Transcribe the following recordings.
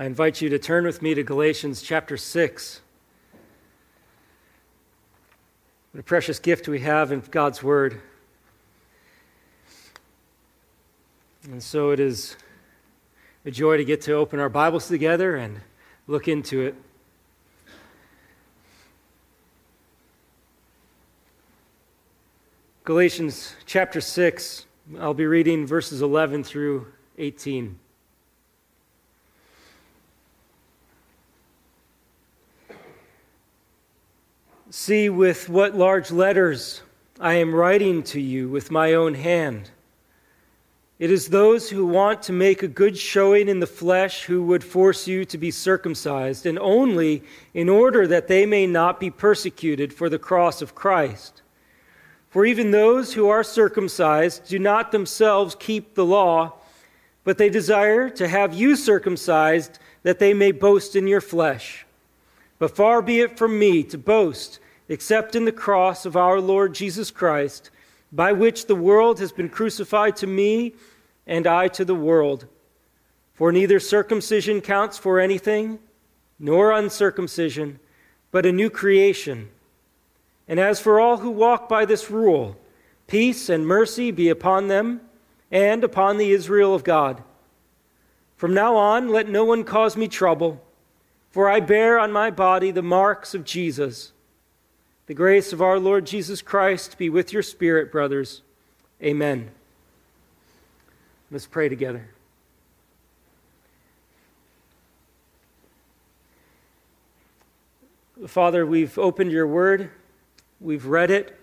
I invite you to turn with me to Galatians chapter 6. What a precious gift we have in God's Word. And so it is a joy to get to open our Bibles together and look into it. Galatians chapter 6, I'll be reading verses 11 through 18. See with what large letters I am writing to you with my own hand. It is those who want to make a good showing in the flesh who would force you to be circumcised, and only in order that they may not be persecuted for the cross of Christ. For even those who are circumcised do not themselves keep the law, but they desire to have you circumcised that they may boast in your flesh. But far be it from me to boast except in the cross of our Lord Jesus Christ, by which the world has been crucified to me and I to the world. For neither circumcision counts for anything, nor uncircumcision, but a new creation. And as for all who walk by this rule, peace and mercy be upon them and upon the Israel of God. From now on, let no one cause me trouble, for I bear on my body the marks of Jesus. The grace of our Lord Jesus Christ be with your spirit, brothers. Amen. Let's pray together. Father, we've opened your word, we've read it.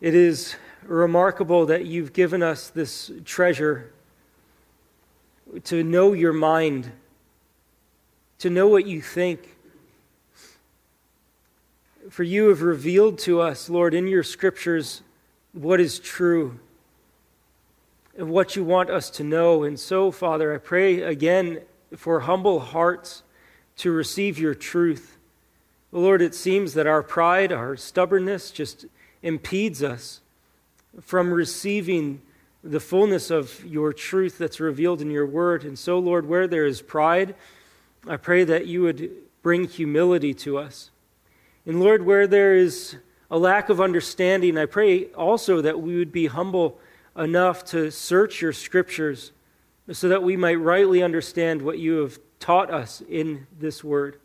It is remarkable that you've given us this treasure to know your mind, to know what you think for you have revealed to us, Lord, in your scriptures what is true and what you want us to know. And so, Father, I pray again for humble hearts to receive your truth. Lord, it seems that our pride, our stubbornness just impedes us from receiving the fullness of your truth that's revealed in your word. And so, Lord, where there is pride, I pray that you would bring humility to us. And Lord, where there is a lack of understanding, I pray also that we would be humble enough to search your scriptures so that we might rightly understand what you have taught us in this word.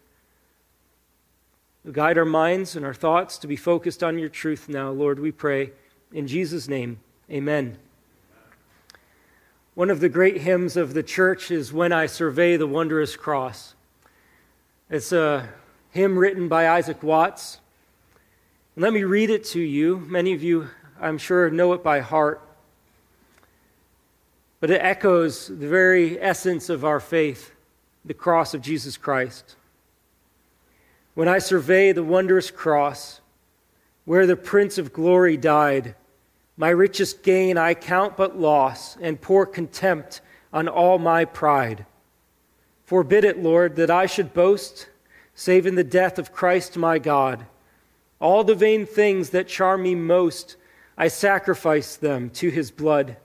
Guide our minds and our thoughts to be focused on your truth now, Lord, we pray. In Jesus' name, amen. One of the great hymns of the church is When I Survey the Wondrous Cross. It's a hymn written by Isaac Watts. Let me read it to you. Many of you, I'm sure, know it by heart. But it echoes the very essence of our faith, the cross of Jesus Christ. When I survey the wondrous cross, where the Prince of Glory died, my richest gain I count but loss, and pour contempt on all my pride. Forbid it, Lord, that I should boast save in the death of Christ my God. All the vain things that charm me most, I sacrifice them to his blood.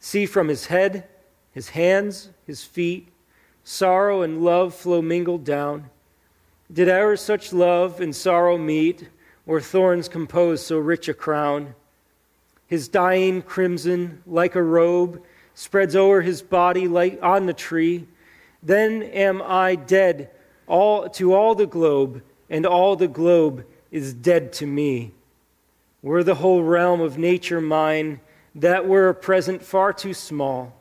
See from his head, his hands, his feet, sorrow and love flow mingled down. Did ever such love and sorrow meet, or thorns compose so rich a crown? His dying crimson, like a robe, spreads o'er his body like on the tree. Then am I dead all, to all the globe, and all the globe is dead to me. Were the whole realm of nature mine, that were a present far too small.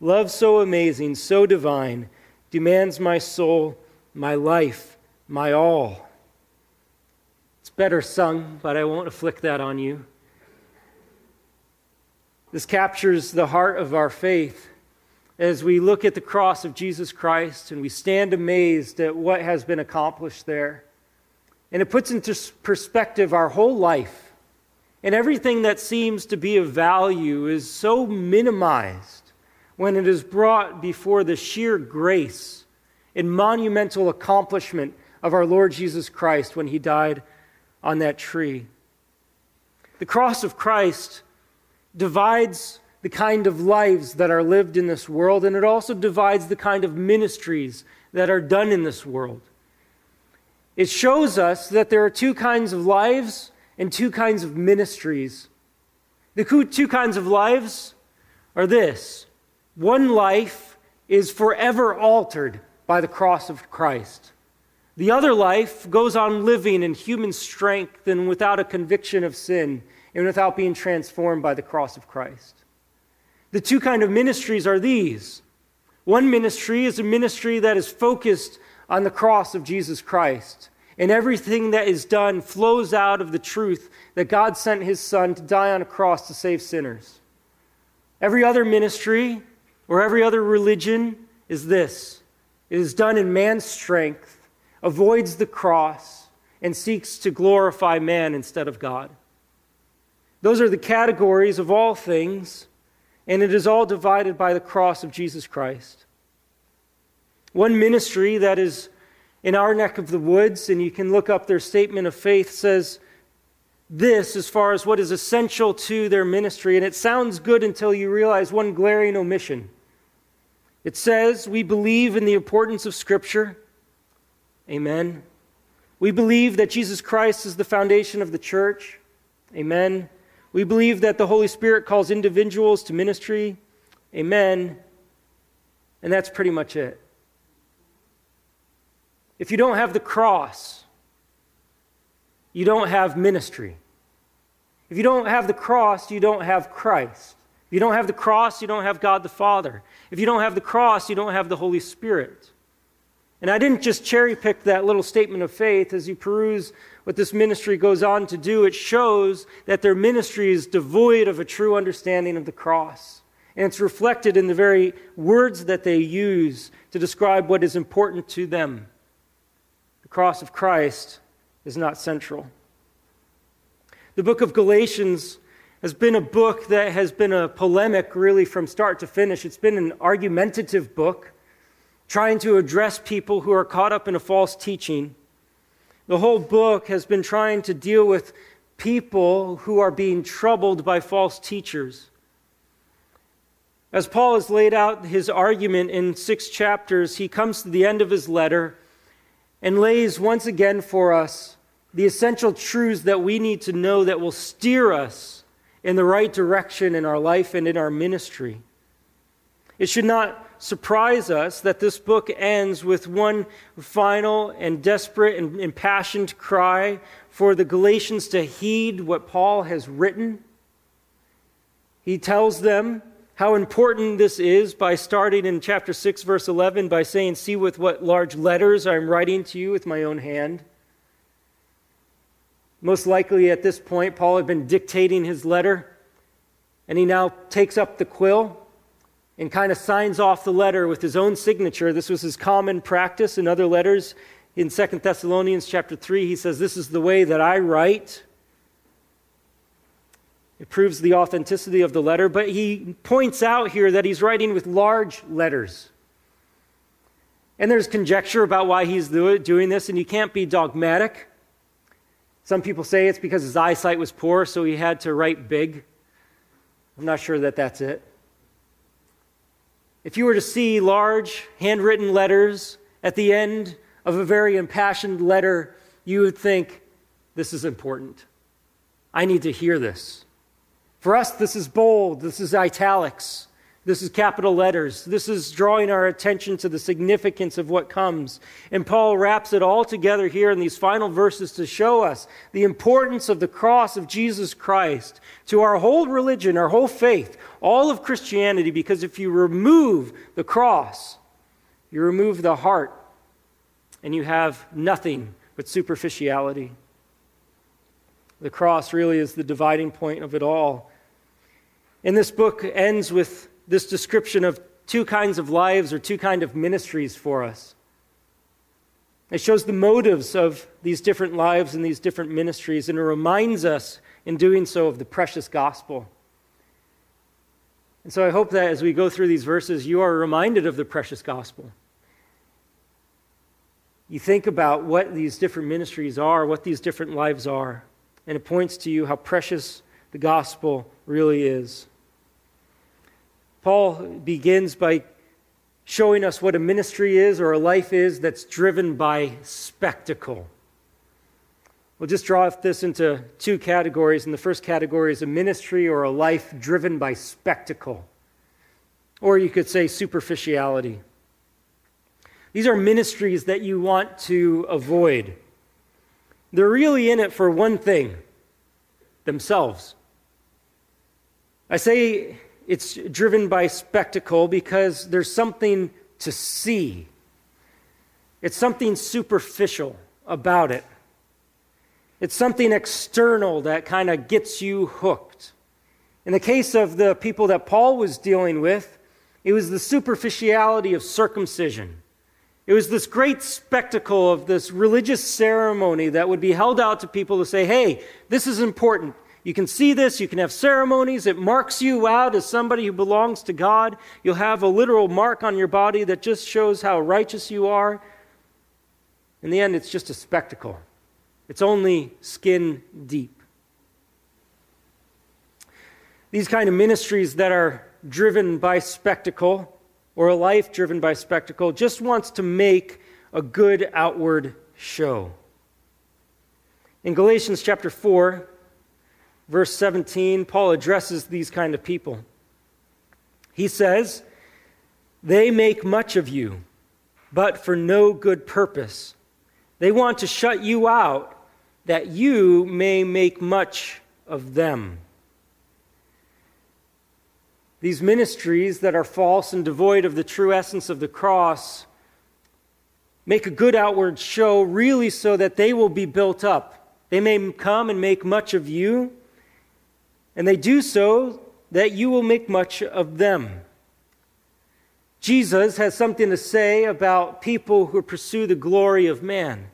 Love so amazing, so divine, demands my soul, my life, my all. It's better sung, but I won't afflict that on you. This captures the heart of our faith as we look at the cross of Jesus Christ and we stand amazed at what has been accomplished there. And it puts into perspective our whole life. And everything that seems to be of value is so minimized when it is brought before the sheer grace and monumental accomplishment of our Lord Jesus Christ when he died on that tree. The cross of Christ divides the kind of lives that are lived in this world, and it also divides the kind of ministries that are done in this world. It shows us that there are two kinds of lives and two kinds of ministries. The two kinds of lives are this one life is forever altered by the cross of Christ. The other life goes on living in human strength and without a conviction of sin and without being transformed by the cross of Christ. The two kind of ministries are these. One ministry is a ministry that is focused on the cross of Jesus Christ. And everything that is done flows out of the truth that God sent his son to die on a cross to save sinners. Every other ministry or every other religion is this it is done in man's strength, avoids the cross, and seeks to glorify man instead of God. Those are the categories of all things, and it is all divided by the cross of Jesus Christ. One ministry that is in our neck of the woods, and you can look up their statement of faith, says this as far as what is essential to their ministry. And it sounds good until you realize one glaring omission. It says, We believe in the importance of Scripture. Amen. We believe that Jesus Christ is the foundation of the church. Amen. We believe that the Holy Spirit calls individuals to ministry. Amen. And that's pretty much it. If you don't have the cross, you don't have ministry. If you don't have the cross, you don't have Christ. If you don't have the cross, you don't have God the Father. If you don't have the cross, you don't have the Holy Spirit. And I didn't just cherry pick that little statement of faith. As you peruse what this ministry goes on to do, it shows that their ministry is devoid of a true understanding of the cross. And it's reflected in the very words that they use to describe what is important to them. The cross of Christ is not central. The book of Galatians has been a book that has been a polemic really from start to finish. It's been an argumentative book trying to address people who are caught up in a false teaching. The whole book has been trying to deal with people who are being troubled by false teachers. As Paul has laid out his argument in six chapters, he comes to the end of his letter and lays once again for us the essential truths that we need to know that will steer us in the right direction in our life and in our ministry. It should not surprise us that this book ends with one final and desperate and impassioned cry for the Galatians to heed what Paul has written. He tells them how important this is by starting in chapter 6, verse 11, by saying, See with what large letters I'm writing to you with my own hand. Most likely at this point, Paul had been dictating his letter, and he now takes up the quill and kind of signs off the letter with his own signature. This was his common practice in other letters. In 2 Thessalonians chapter 3, he says, This is the way that I write. It proves the authenticity of the letter, but he points out here that he's writing with large letters. And there's conjecture about why he's doing this, and you can't be dogmatic. Some people say it's because his eyesight was poor, so he had to write big. I'm not sure that that's it. If you were to see large handwritten letters at the end of a very impassioned letter, you would think, this is important. I need to hear this. For us, this is bold, this is italics, this is capital letters, this is drawing our attention to the significance of what comes. And Paul wraps it all together here in these final verses to show us the importance of the cross of Jesus Christ to our whole religion, our whole faith, all of Christianity, because if you remove the cross, you remove the heart, and you have nothing but superficiality. The cross really is the dividing point of it all. And this book ends with this description of two kinds of lives or two kind of ministries for us. It shows the motives of these different lives and these different ministries, and it reminds us in doing so of the precious gospel. And so I hope that as we go through these verses, you are reminded of the precious gospel. You think about what these different ministries are, what these different lives are, and it points to you how precious the gospel really is. Paul begins by showing us what a ministry is or a life is that's driven by spectacle. We'll just draw this into two categories. And the first category is a ministry or a life driven by spectacle, or you could say superficiality. These are ministries that you want to avoid. They're really in it for one thing themselves. I say it's driven by spectacle because there's something to see, it's something superficial about it. It's something external that kind of gets you hooked. In the case of the people that Paul was dealing with, it was the superficiality of circumcision. It was this great spectacle of this religious ceremony that would be held out to people to say, hey, this is important. You can see this, you can have ceremonies. It marks you out as somebody who belongs to God. You'll have a literal mark on your body that just shows how righteous you are. In the end, it's just a spectacle. It's only skin deep. These kind of ministries that are driven by spectacle, or a life driven by spectacle, just wants to make a good outward show. In Galatians chapter 4, verse 17, Paul addresses these kind of people. He says, They make much of you, but for no good purpose. They want to shut you out that you may make much of them. These ministries that are false and devoid of the true essence of the cross make a good outward show, really, so that they will be built up. They may come and make much of you, and they do so that you will make much of them. Jesus has something to say about people who pursue the glory of man.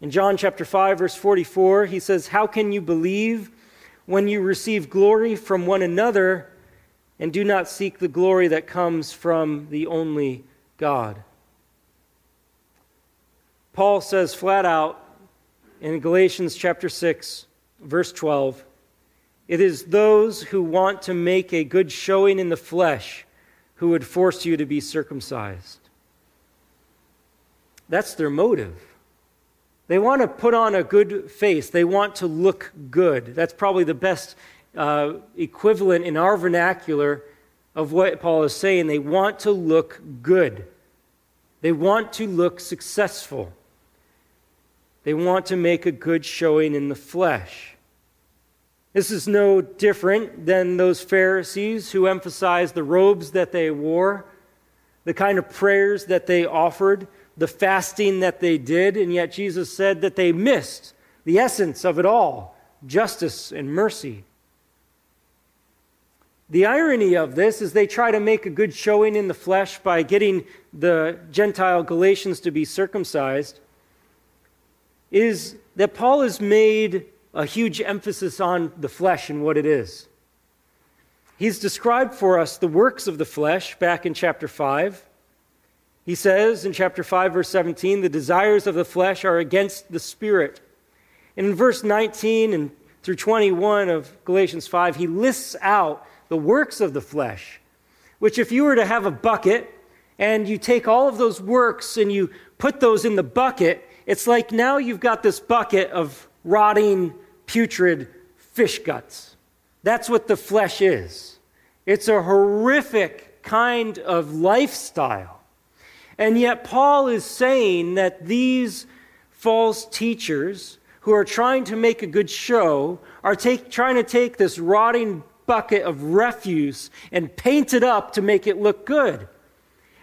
In John chapter 5 verse 44, he says, "How can you believe when you receive glory from one another and do not seek the glory that comes from the only God?" Paul says flat out in Galatians chapter 6 verse 12, "It is those who want to make a good showing in the flesh who would force you to be circumcised." That's their motive. They want to put on a good face. They want to look good. That's probably the best uh, equivalent in our vernacular of what Paul is saying. They want to look good, they want to look successful, they want to make a good showing in the flesh. This is no different than those Pharisees who emphasized the robes that they wore, the kind of prayers that they offered the fasting that they did, and yet Jesus said that they missed the essence of it all justice and mercy. The irony of this is they try to make a good showing in the flesh by getting the Gentile Galatians to be circumcised, is that Paul has made a huge emphasis on the flesh and what it is. He's described for us the works of the flesh back in chapter 5. He says in chapter 5, verse 17, the desires of the flesh are against the spirit. And in verse 19 and through 21 of Galatians 5, he lists out the works of the flesh, which, if you were to have a bucket and you take all of those works and you put those in the bucket, it's like now you've got this bucket of rotting, putrid fish guts. That's what the flesh is. It's a horrific kind of lifestyle. And yet, Paul is saying that these false teachers who are trying to make a good show are take, trying to take this rotting bucket of refuse and paint it up to make it look good.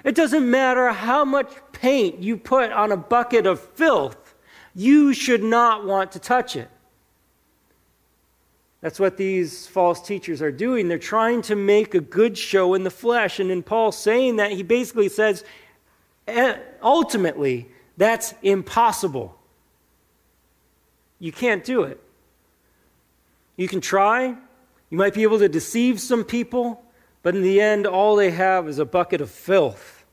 It doesn't matter how much paint you put on a bucket of filth, you should not want to touch it. That's what these false teachers are doing. They're trying to make a good show in the flesh. And in Paul saying that, he basically says, eh, ultimately, that's impossible. You can't do it. You can try, you might be able to deceive some people, but in the end, all they have is a bucket of filth.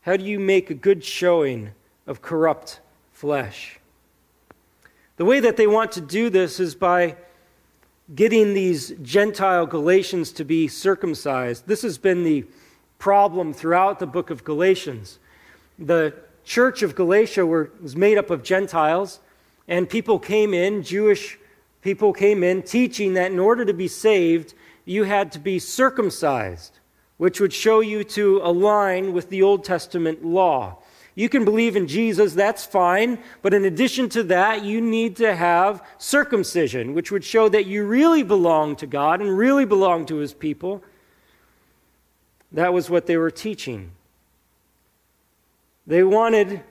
How do you make a good showing of corrupt flesh? The way that they want to do this is by getting these Gentile Galatians to be circumcised. This has been the problem throughout the book of Galatians. The church of Galatia were, was made up of Gentiles, and people came in, Jewish people came in, teaching that in order to be saved, you had to be circumcised, which would show you to align with the Old Testament law. You can believe in Jesus, that's fine, but in addition to that, you need to have circumcision, which would show that you really belong to God and really belong to His people. That was what they were teaching. They wanted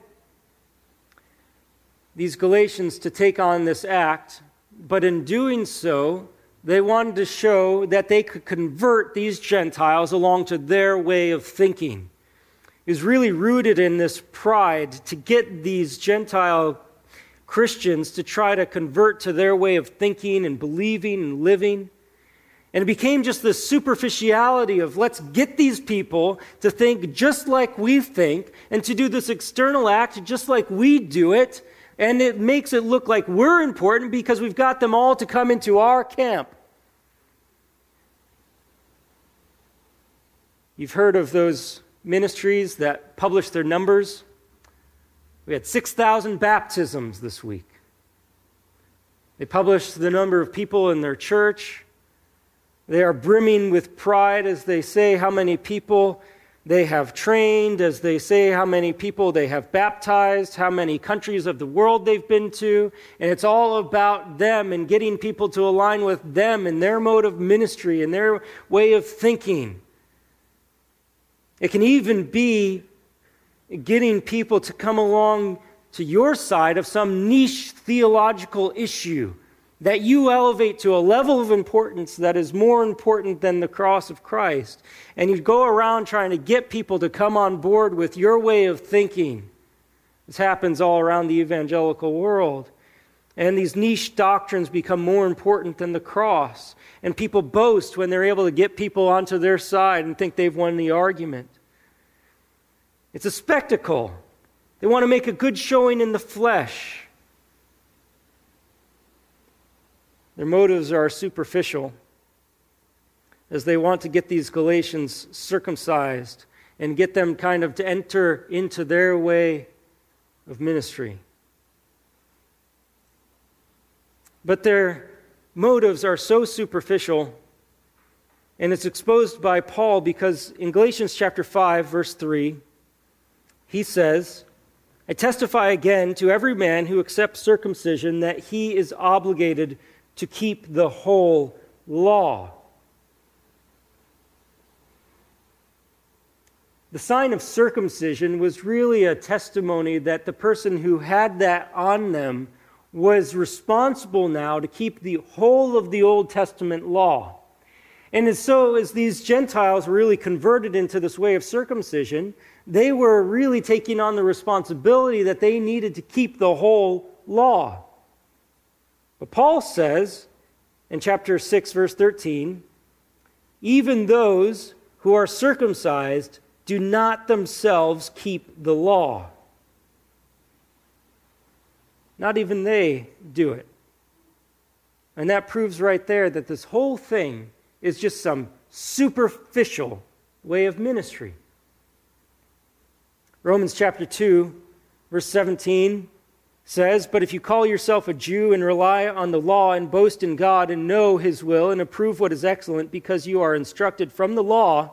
these Galatians to take on this act, but in doing so, they wanted to show that they could convert these Gentiles along to their way of thinking. Was really rooted in this pride to get these Gentile Christians to try to convert to their way of thinking and believing and living. And it became just this superficiality of let's get these people to think just like we think and to do this external act just like we do it. And it makes it look like we're important because we've got them all to come into our camp. You've heard of those ministries that publish their numbers. We had 6,000 baptisms this week. They published the number of people in their church. They are brimming with pride as they say how many people they have trained, as they say how many people they have baptized, how many countries of the world they've been to. And it's all about them and getting people to align with them and their mode of ministry and their way of thinking. It can even be getting people to come along to your side of some niche theological issue that you elevate to a level of importance that is more important than the cross of Christ. And you go around trying to get people to come on board with your way of thinking. This happens all around the evangelical world. And these niche doctrines become more important than the cross. And people boast when they're able to get people onto their side and think they've won the argument. It's a spectacle. They want to make a good showing in the flesh. Their motives are superficial as they want to get these Galatians circumcised and get them kind of to enter into their way of ministry. But their motives are so superficial, and it's exposed by Paul because in Galatians chapter 5, verse 3, he says, I testify again to every man who accepts circumcision that he is obligated to keep the whole law. The sign of circumcision was really a testimony that the person who had that on them was responsible now to keep the whole of the Old Testament law. And so, as these Gentiles were really converted into this way of circumcision, they were really taking on the responsibility that they needed to keep the whole law. But Paul says in chapter 6, verse 13, even those who are circumcised do not themselves keep the law. Not even they do it. And that proves right there that this whole thing is just some superficial way of ministry. Romans chapter 2, verse 17 says, But if you call yourself a Jew and rely on the law and boast in God and know his will and approve what is excellent because you are instructed from the law,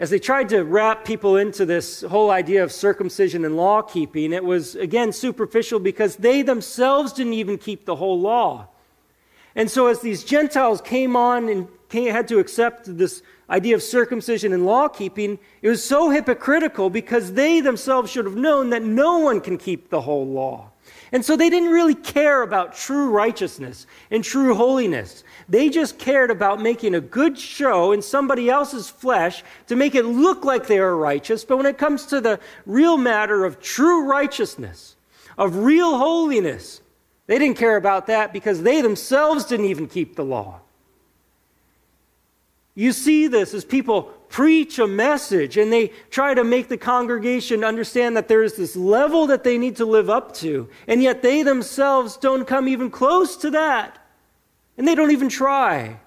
As they tried to wrap people into this whole idea of circumcision and law keeping, it was again superficial because they themselves didn't even keep the whole law. And so, as these Gentiles came on and came, had to accept this idea of circumcision and law keeping, it was so hypocritical because they themselves should have known that no one can keep the whole law. And so they didn't really care about true righteousness and true holiness. They just cared about making a good show in somebody else's flesh to make it look like they are righteous. But when it comes to the real matter of true righteousness, of real holiness, they didn't care about that because they themselves didn't even keep the law. You see this as people preach a message and they try to make the congregation understand that there is this level that they need to live up to, and yet they themselves don't come even close to that. And they don't even try.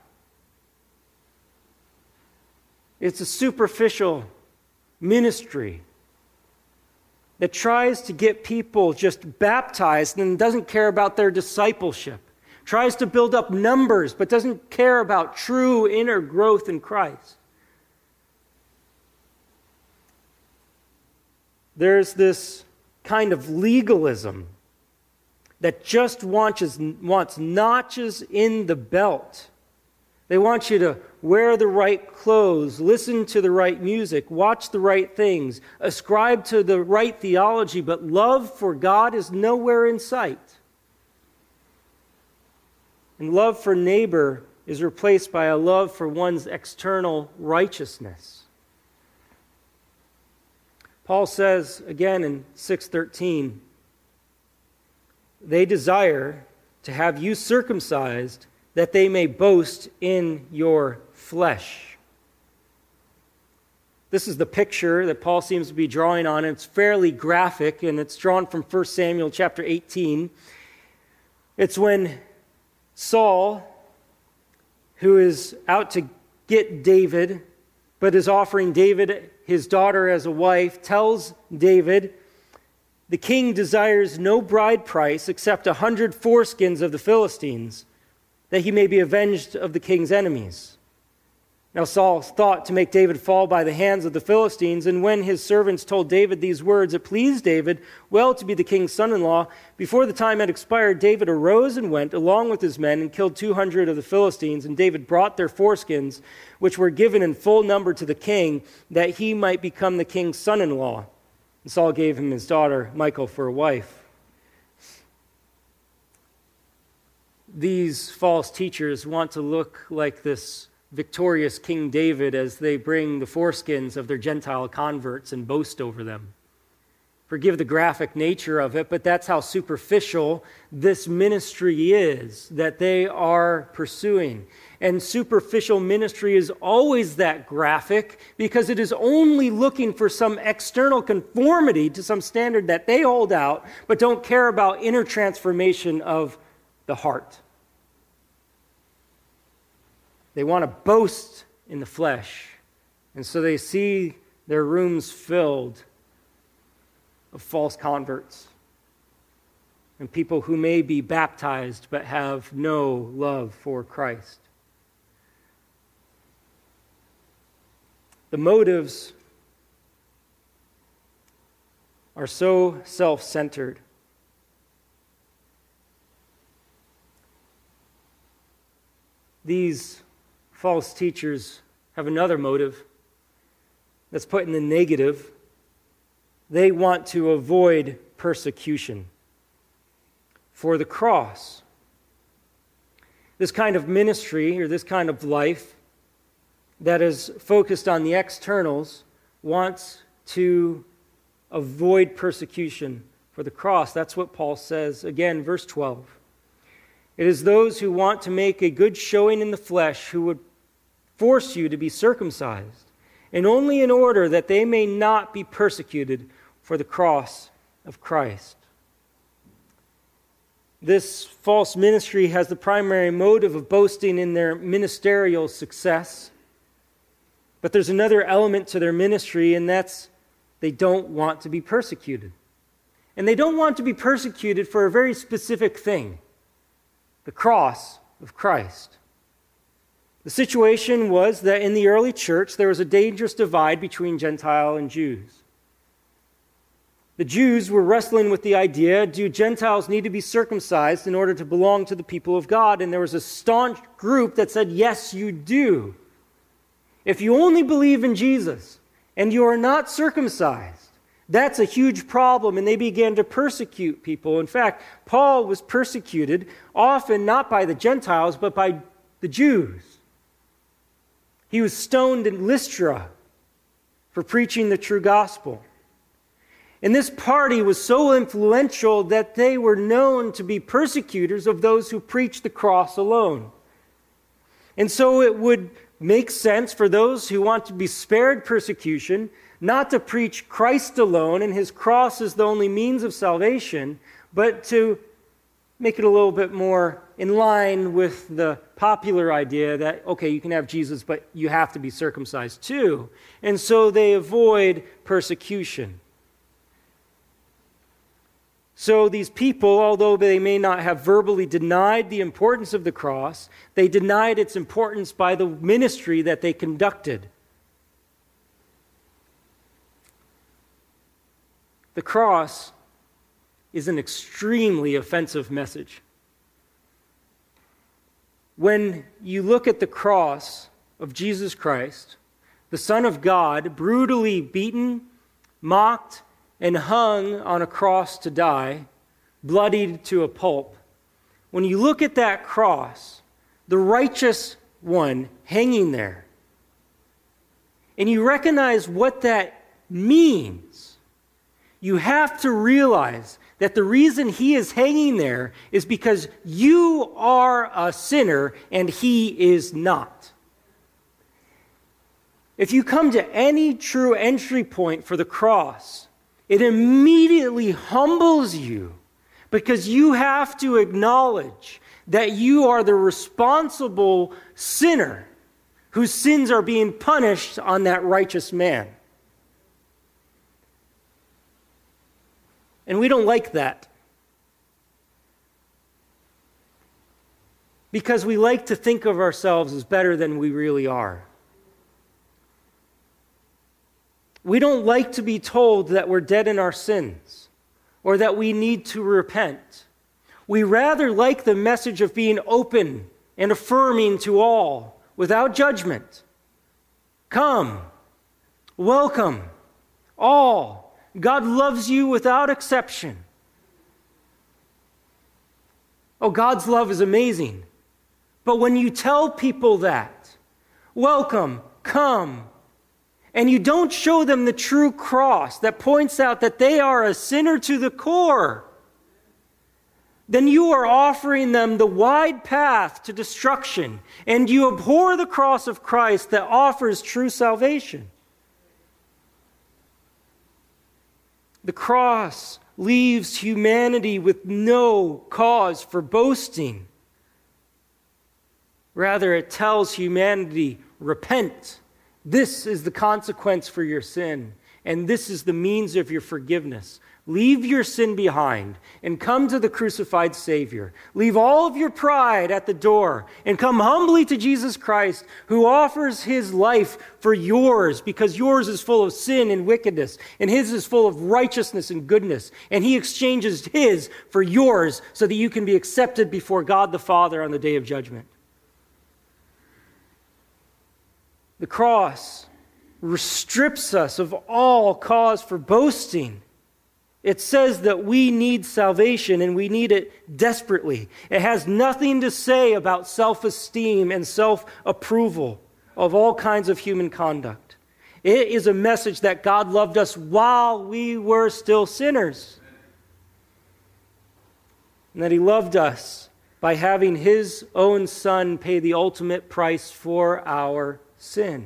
It's a superficial ministry that tries to get people just baptized and doesn't care about their discipleship tries to build up numbers, but doesn't care about true inner growth in Christ. There's this kind of legalism that just wants, wants notches in the belt. They want you to wear the right clothes, listen to the right music, watch the right things, ascribe to the right theology, but love for God is nowhere in sight. And love for neighbor is replaced by a love for one's external righteousness. Paul says again in 613, they desire to have you circumcised that they may boast in your flesh. This is the picture that Paul seems to be drawing on. It's fairly graphic, and it's drawn from 1 Samuel chapter 18. It's when Saul, who is out to get David, but is offering David his daughter as a wife, tells David, The king desires no bride price except a hundred foreskins of the Philistines, that he may be avenged of the king's enemies. Now Saul thought to make David fall by the hands of the Philistines, and when his servants told David these words, it pleased David well to be the king's son in law. Before the time had expired, David arose and went, along with his men, and killed 200 of the Philistines. And David brought their foreskins, which were given in full number to the king, that he might become the king's son in law. And Saul gave him his daughter, Michal, for a wife. These false teachers want to look like this victorious King David as they bring the foreskins of their Gentile converts and boast over them. Forgive the graphic nature of it, but that's how superficial this ministry is that they are pursuing. And superficial ministry is always that graphic because it is only looking for some external conformity to some standard that they hold out, but don't care about inner transformation of the heart. They want to boast in the flesh. And so they see their rooms filled of false converts and people who may be baptized but have no love for Christ. The motives are so self centered. These false teachers have another motive that's put in the negative. They want to avoid persecution for the cross. This kind of ministry or this kind of life that is focused on the externals wants to avoid persecution for the cross. That's what Paul says again, verse 12. It is those who want to make a good showing in the flesh who would force you to be circumcised, and only in order that they may not be persecuted for the cross of Christ. This false ministry has the primary motive of boasting in their ministerial success. But there's another element to their ministry, and that's they don't want to be persecuted. And they don't want to be persecuted for a very specific thing the cross of Christ. The situation was that in the early church, there was a dangerous divide between Gentile and Jews. The Jews were wrestling with the idea do Gentiles need to be circumcised in order to belong to the people of God? And there was a staunch group that said, yes, you do. If you only believe in Jesus and you are not circumcised, That's a huge problem, and they began to persecute people. In fact, Paul was persecuted often not by the Gentiles, but by the Jews. He was stoned in Lystra for preaching the true gospel. And this party was so influential that they were known to be persecutors of those who preached the cross alone. And so it would make sense for those who want to be spared persecution not to preach Christ alone and his cross as the only means of salvation, but to make it a little bit more in line with the popular idea that, okay, you can have Jesus, but you have to be circumcised too. And so they avoid persecution. So these people, although they may not have verbally denied the importance of the cross, they denied its importance by the ministry that they conducted. The cross is an extremely offensive message. When you look at the cross of Jesus Christ, the Son of God, brutally beaten, mocked, and hung on a cross to die, bloodied to a pulp, when you look at that cross, the righteous one hanging there, and you recognize what that means you have to realize that the reason he is hanging there is because you are a sinner and he is not. If you come to any true entry point for the cross, it immediately humbles you because you have to acknowledge that you are the responsible sinner whose sins are being punished on that righteous man. And we don't like that. Because we like to think of ourselves as better than we really are. We don't like to be told that we're dead in our sins or that we need to repent. We rather like the message of being open and affirming to all without judgment. Come, welcome, all God loves you without exception. Oh, God's love is amazing. But when you tell people that, welcome, come, and you don't show them the true cross that points out that they are a sinner to the core, then you are offering them the wide path to destruction, and you abhor the cross of Christ that offers true salvation. The cross leaves humanity with no cause for boasting. Rather, it tells humanity, repent. This is the consequence for your sin, and this is the means of your forgiveness. Leave your sin behind and come to the crucified Savior. Leave all of your pride at the door and come humbly to Jesus Christ, who offers his life for yours because yours is full of sin and wickedness, and his is full of righteousness and goodness. And he exchanges his for yours so that you can be accepted before God the Father on the day of judgment. The cross strips us of all cause for boasting it says that we need salvation and we need it desperately. It has nothing to say about self esteem and self approval of all kinds of human conduct. It is a message that God loved us while we were still sinners. And that He loved us by having His own Son pay the ultimate price for our sin.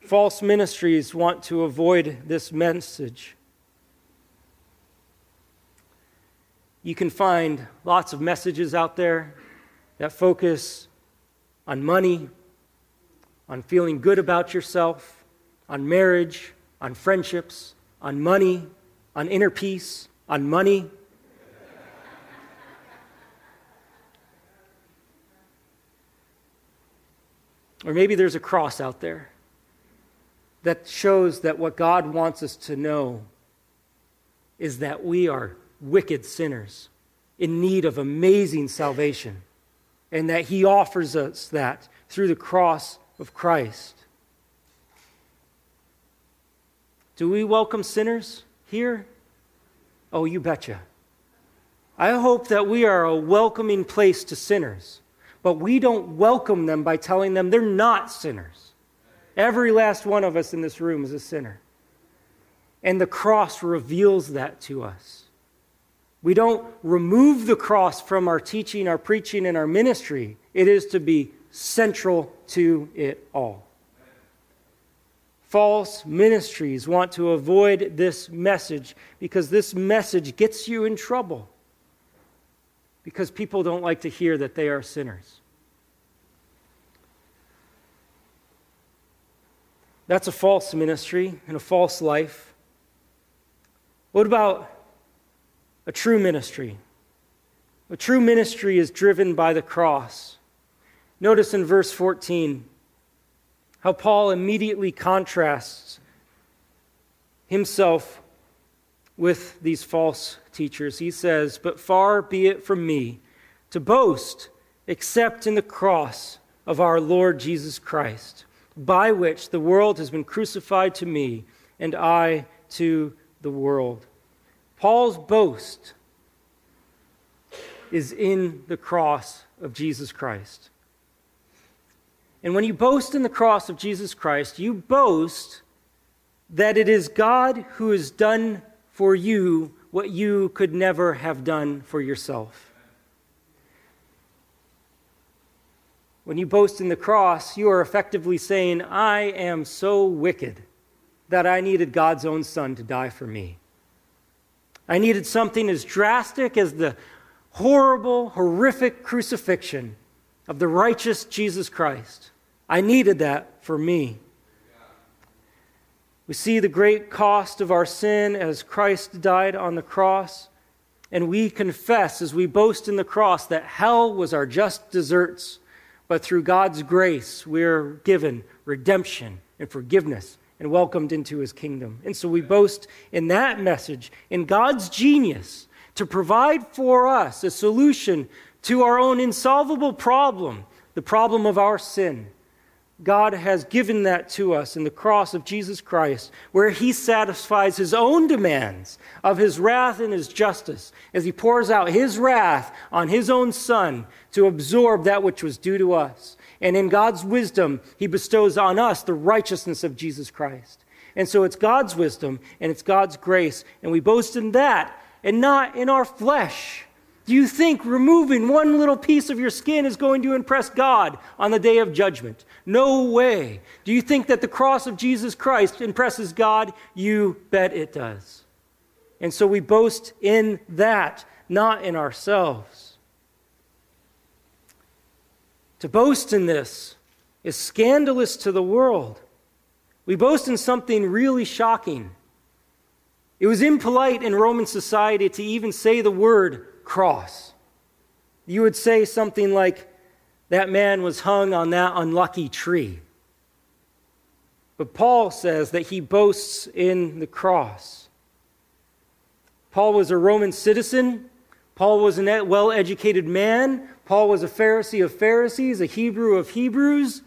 False ministries want to avoid this message. You can find lots of messages out there that focus on money, on feeling good about yourself, on marriage, on friendships, on money, on inner peace, on money. Or maybe there's a cross out there that shows that what God wants us to know is that we are wicked sinners in need of amazing salvation, and that He offers us that through the cross of Christ. Do we welcome sinners here? Oh, you betcha. I hope that we are a welcoming place to sinners, but we don't welcome them by telling them they're not sinners. Every last one of us in this room is a sinner. And the cross reveals that to us. We don't remove the cross from our teaching, our preaching, and our ministry. It is to be central to it all. False ministries want to avoid this message because this message gets you in trouble. Because people don't like to hear that they are sinners. That's a false ministry and a false life. What about a true ministry? A true ministry is driven by the cross. Notice in verse 14 how Paul immediately contrasts himself with these false teachers. He says, But far be it from me to boast except in the cross of our Lord Jesus Christ, by which the world has been crucified to me and I to the world. Paul's boast is in the cross of Jesus Christ. And when you boast in the cross of Jesus Christ, you boast that it is God who has done for you what you could never have done for yourself. When you boast in the cross, you are effectively saying, I am so wicked that I needed God's own Son to die for me. I needed something as drastic as the horrible, horrific crucifixion of the righteous Jesus Christ. I needed that for me. We see the great cost of our sin as Christ died on the cross, and we confess as we boast in the cross that hell was our just deserts, but through God's grace we are given redemption and forgiveness and welcomed into his kingdom. And so we boast in that message, in God's genius to provide for us a solution to our own insolvable problem, the problem of our sin. God has given that to us in the cross of Jesus Christ, where he satisfies his own demands of his wrath and his justice as he pours out his wrath on his own Son to absorb that which was due to us. And in God's wisdom, he bestows on us the righteousness of Jesus Christ. And so it's God's wisdom and it's God's grace, and we boast in that and not in our flesh. Do you think removing one little piece of your skin is going to impress God on the day of judgment? No way. Do you think that the cross of Jesus Christ impresses God? You bet it does. And so we boast in that, not in ourselves. To boast in this is scandalous to the world. We boast in something really shocking. It was impolite in Roman society to even say the word cross. You would say something like, that man was hung on that unlucky tree. But Paul says that he boasts in the cross. Paul was a Roman citizen. Paul was a well educated man. Paul was a Pharisee of Pharisees, a Hebrew of Hebrews.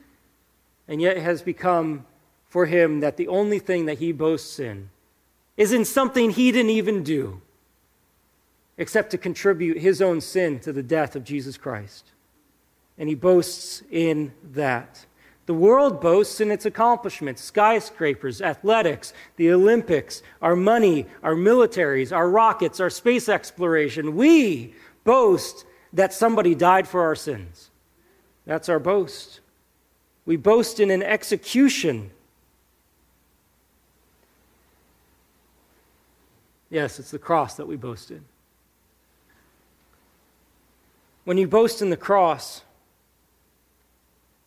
And yet it has become for him that the only thing that he boasts in is in something he didn't even do, except to contribute his own sin to the death of Jesus Christ. And he boasts in that. The world boasts in its accomplishments skyscrapers, athletics, the Olympics, our money, our militaries, our rockets, our space exploration. We boast that somebody died for our sins. That's our boast. We boast in an execution Yes, it's the cross that we boast in. When you boast in the cross,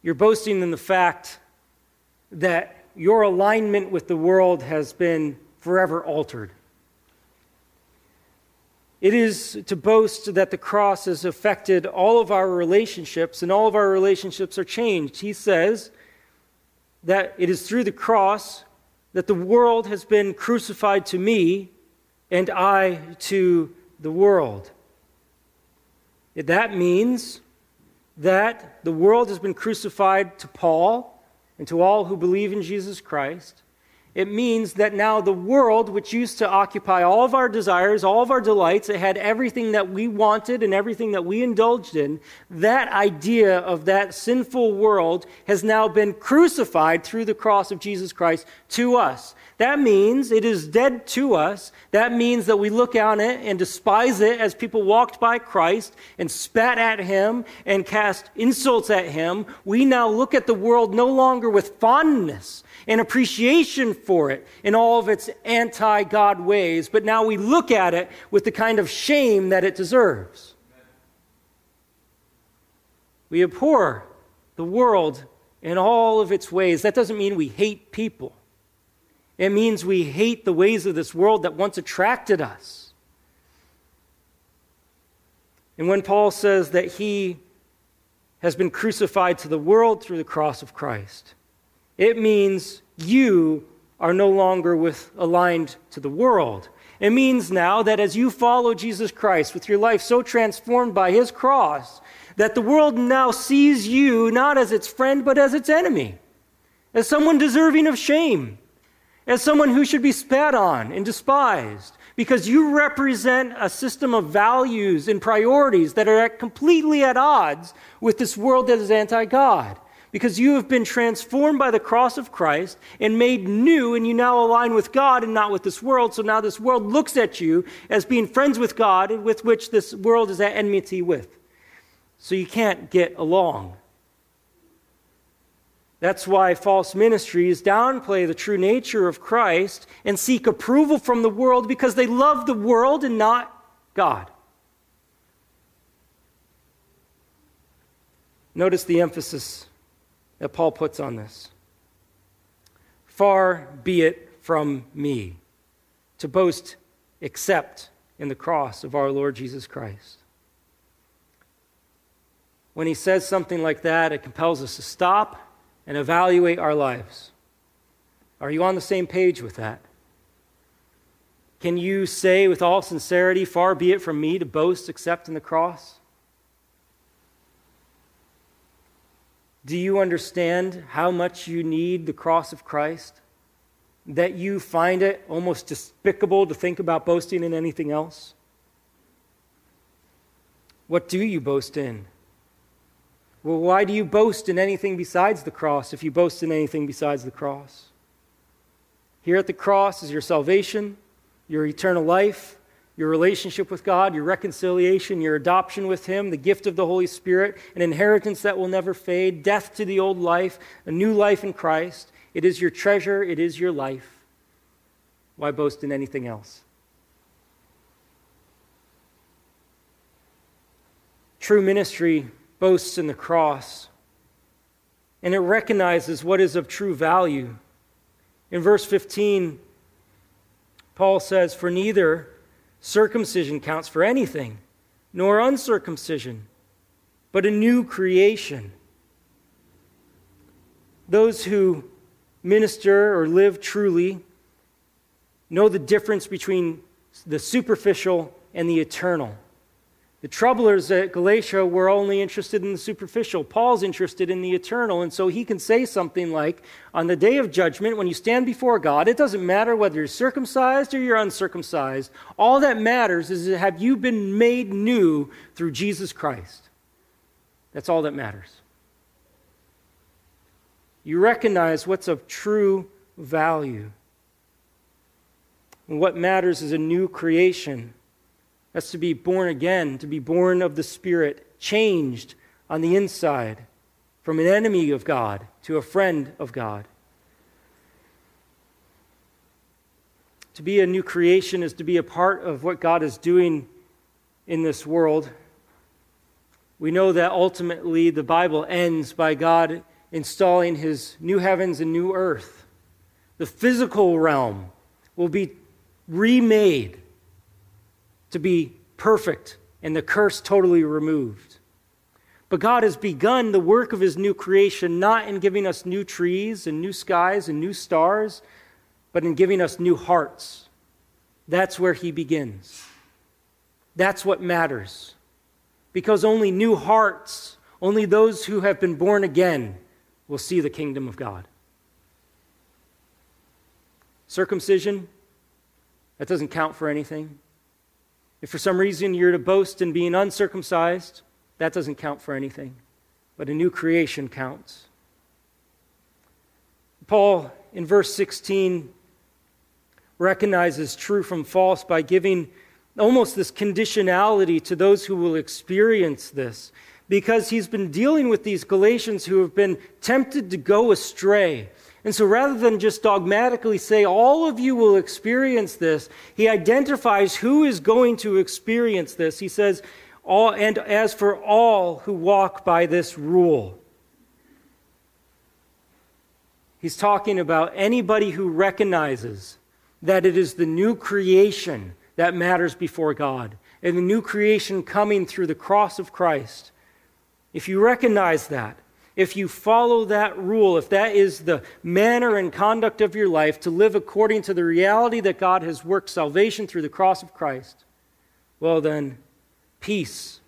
you're boasting in the fact that your alignment with the world has been forever altered. It is to boast that the cross has affected all of our relationships, and all of our relationships are changed. He says that it is through the cross that the world has been crucified to me, and I to the world. That means that the world has been crucified to Paul and to all who believe in Jesus Christ, It means that now the world, which used to occupy all of our desires, all of our delights, it had everything that we wanted and everything that we indulged in, that idea of that sinful world has now been crucified through the cross of Jesus Christ to us. That means it is dead to us. That means that we look on it and despise it as people walked by Christ and spat at him and cast insults at him. We now look at the world no longer with fondness and appreciation for it in all of its anti God ways, but now we look at it with the kind of shame that it deserves. We abhor the world in all of its ways. That doesn't mean we hate people. It means we hate the ways of this world that once attracted us. And when Paul says that he has been crucified to the world through the cross of Christ, it means you are no longer with, aligned to the world. It means now that as you follow Jesus Christ with your life so transformed by his cross, that the world now sees you not as its friend, but as its enemy, as someone deserving of shame as someone who should be spat on and despised because you represent a system of values and priorities that are completely at odds with this world that is anti God. Because you have been transformed by the cross of Christ and made new, and you now align with God and not with this world. So now this world looks at you as being friends with God, with which this world is at enmity with. So you can't get along. That's why false ministries downplay the true nature of Christ and seek approval from the world because they love the world and not God. Notice the emphasis that Paul puts on this. Far be it from me to boast except in the cross of our Lord Jesus Christ. When he says something like that, it compels us to stop and evaluate our lives. Are you on the same page with that? Can you say with all sincerity, Far be it from me to boast except in the cross? Do you understand how much you need the cross of Christ? That you find it almost despicable to think about boasting in anything else? What do you boast in? Well, why do you boast in anything besides the cross if you boast in anything besides the cross? Here at the cross is your salvation, your eternal life, your relationship with God, your reconciliation, your adoption with Him, the gift of the Holy Spirit, an inheritance that will never fade, death to the old life, a new life in Christ. It is your treasure, it is your life. Why boast in anything else? True ministry boasts in the cross, and it recognizes what is of true value. In verse 15, Paul says, For neither circumcision counts for anything, nor uncircumcision, but a new creation. Those who minister or live truly know the difference between the superficial and the eternal. The troublers at Galatia were only interested in the superficial. Paul's interested in the eternal. And so he can say something like, On the day of judgment, when you stand before God, it doesn't matter whether you're circumcised or you're uncircumcised. All that matters is have you been made new through Jesus Christ? That's all that matters. You recognize what's of true value. And what matters is a new creation that's to be born again, to be born of the Spirit, changed on the inside from an enemy of God to a friend of God. To be a new creation is to be a part of what God is doing in this world. We know that ultimately the Bible ends by God installing his new heavens and new earth. The physical realm will be remade to be perfect and the curse totally removed. But God has begun the work of his new creation not in giving us new trees and new skies and new stars, but in giving us new hearts. That's where he begins. That's what matters. Because only new hearts, only those who have been born again, will see the kingdom of God. Circumcision, that doesn't count for anything. If for some reason you're to boast in being uncircumcised, that doesn't count for anything. But a new creation counts. Paul, in verse 16, recognizes true from false by giving almost this conditionality to those who will experience this because he's been dealing with these Galatians who have been tempted to go astray. And so rather than just dogmatically say, all of you will experience this, he identifies who is going to experience this. He says, all, and as for all who walk by this rule. He's talking about anybody who recognizes that it is the new creation that matters before God and the new creation coming through the cross of Christ. If you recognize that, if you follow that rule, if that is the manner and conduct of your life to live according to the reality that God has worked salvation through the cross of Christ, well, then, peace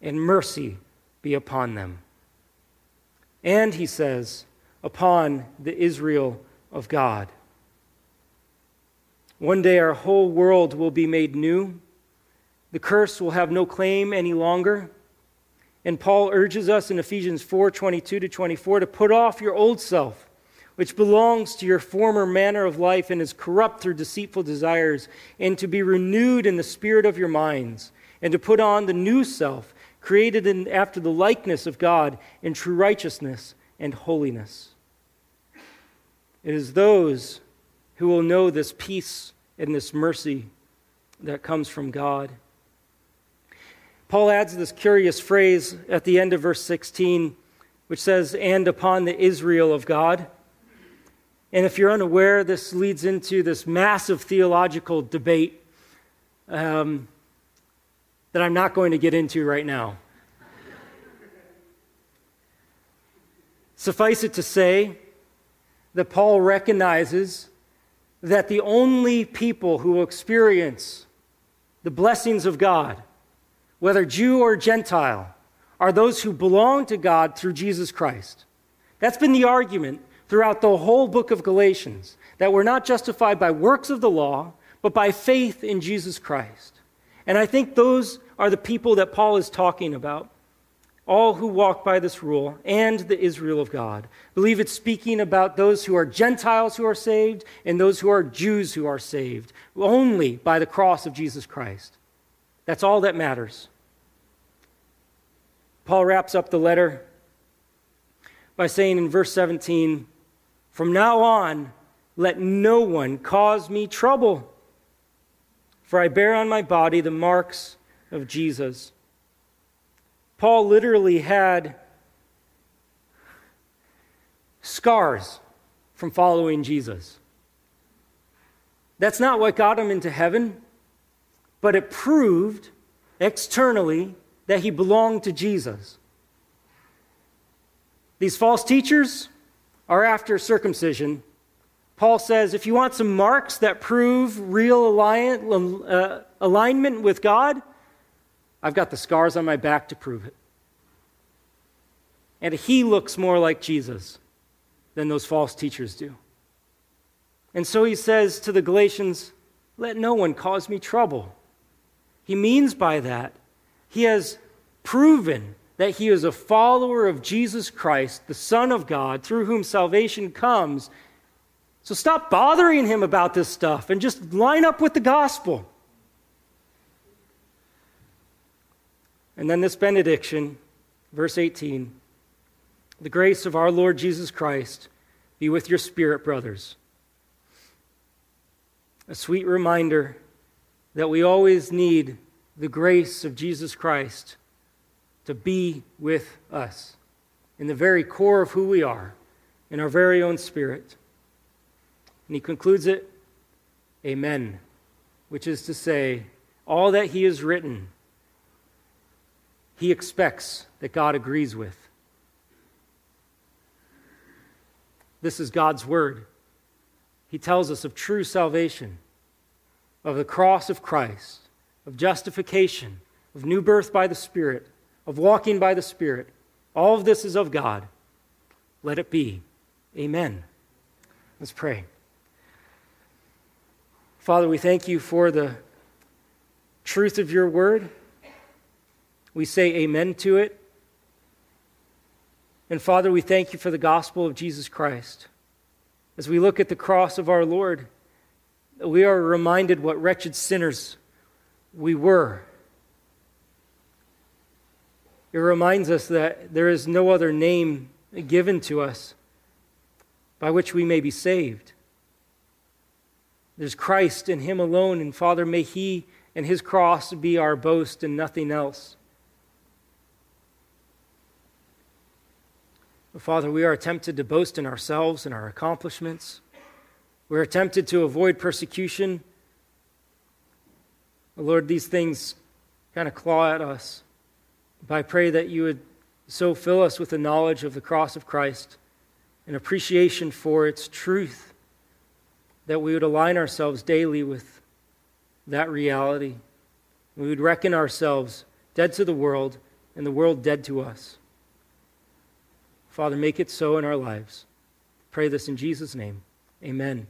and mercy be upon them. And, he says, upon the Israel of God. One day our whole world will be made new. The curse will have no claim any longer. And Paul urges us in Ephesians 4 22 to 24 to put off your old self, which belongs to your former manner of life and is corrupt through deceitful desires, and to be renewed in the spirit of your minds, and to put on the new self, created in, after the likeness of God in true righteousness and holiness. It is those who will know this peace and this mercy that comes from God. Paul adds this curious phrase at the end of verse 16, which says, and upon the Israel of God. And if you're unaware, this leads into this massive theological debate um, that I'm not going to get into right now. Suffice it to say that Paul recognizes that the only people who experience the blessings of God whether Jew or Gentile, are those who belong to God through Jesus Christ. That's been the argument throughout the whole book of Galatians that we're not justified by works of the law, but by faith in Jesus Christ. And I think those are the people that Paul is talking about. All who walk by this rule and the Israel of God. I believe it's speaking about those who are Gentiles who are saved and those who are Jews who are saved only by the cross of Jesus Christ. That's all that matters. Paul wraps up the letter by saying in verse 17, From now on, let no one cause me trouble, for I bear on my body the marks of Jesus. Paul literally had scars from following Jesus. That's not what got him into heaven but it proved externally that he belonged to Jesus. These false teachers are after circumcision. Paul says if you want some marks that prove real uh, alignment with God, I've got the scars on my back to prove it. And he looks more like Jesus than those false teachers do. And so he says to the Galatians, Let no one cause me trouble. He means by that, he has proven that he is a follower of Jesus Christ, the Son of God, through whom salvation comes. So stop bothering him about this stuff and just line up with the gospel. And then this benediction, verse 18 The grace of our Lord Jesus Christ be with your spirit, brothers. A sweet reminder that we always need the grace of Jesus Christ to be with us in the very core of who we are, in our very own spirit. And he concludes it, Amen, which is to say, all that he has written, he expects that God agrees with. This is God's word. He tells us of true salvation of the cross of Christ, of justification, of new birth by the Spirit, of walking by the Spirit. All of this is of God. Let it be. Amen. Let's pray. Father, we thank you for the truth of your word. We say amen to it. And Father, we thank you for the gospel of Jesus Christ. As we look at the cross of our Lord, we are reminded what wretched sinners we were. It reminds us that there is no other name given to us by which we may be saved. There's Christ and Him alone, and Father, may He and His cross be our boast and nothing else. But Father, we are tempted to boast in ourselves and our accomplishments. We're tempted to avoid persecution. Lord, these things kind of claw at us. But I pray that you would so fill us with the knowledge of the cross of Christ, an appreciation for its truth, that we would align ourselves daily with that reality. We would reckon ourselves dead to the world and the world dead to us. Father, make it so in our lives. Pray this in Jesus' name. Amen.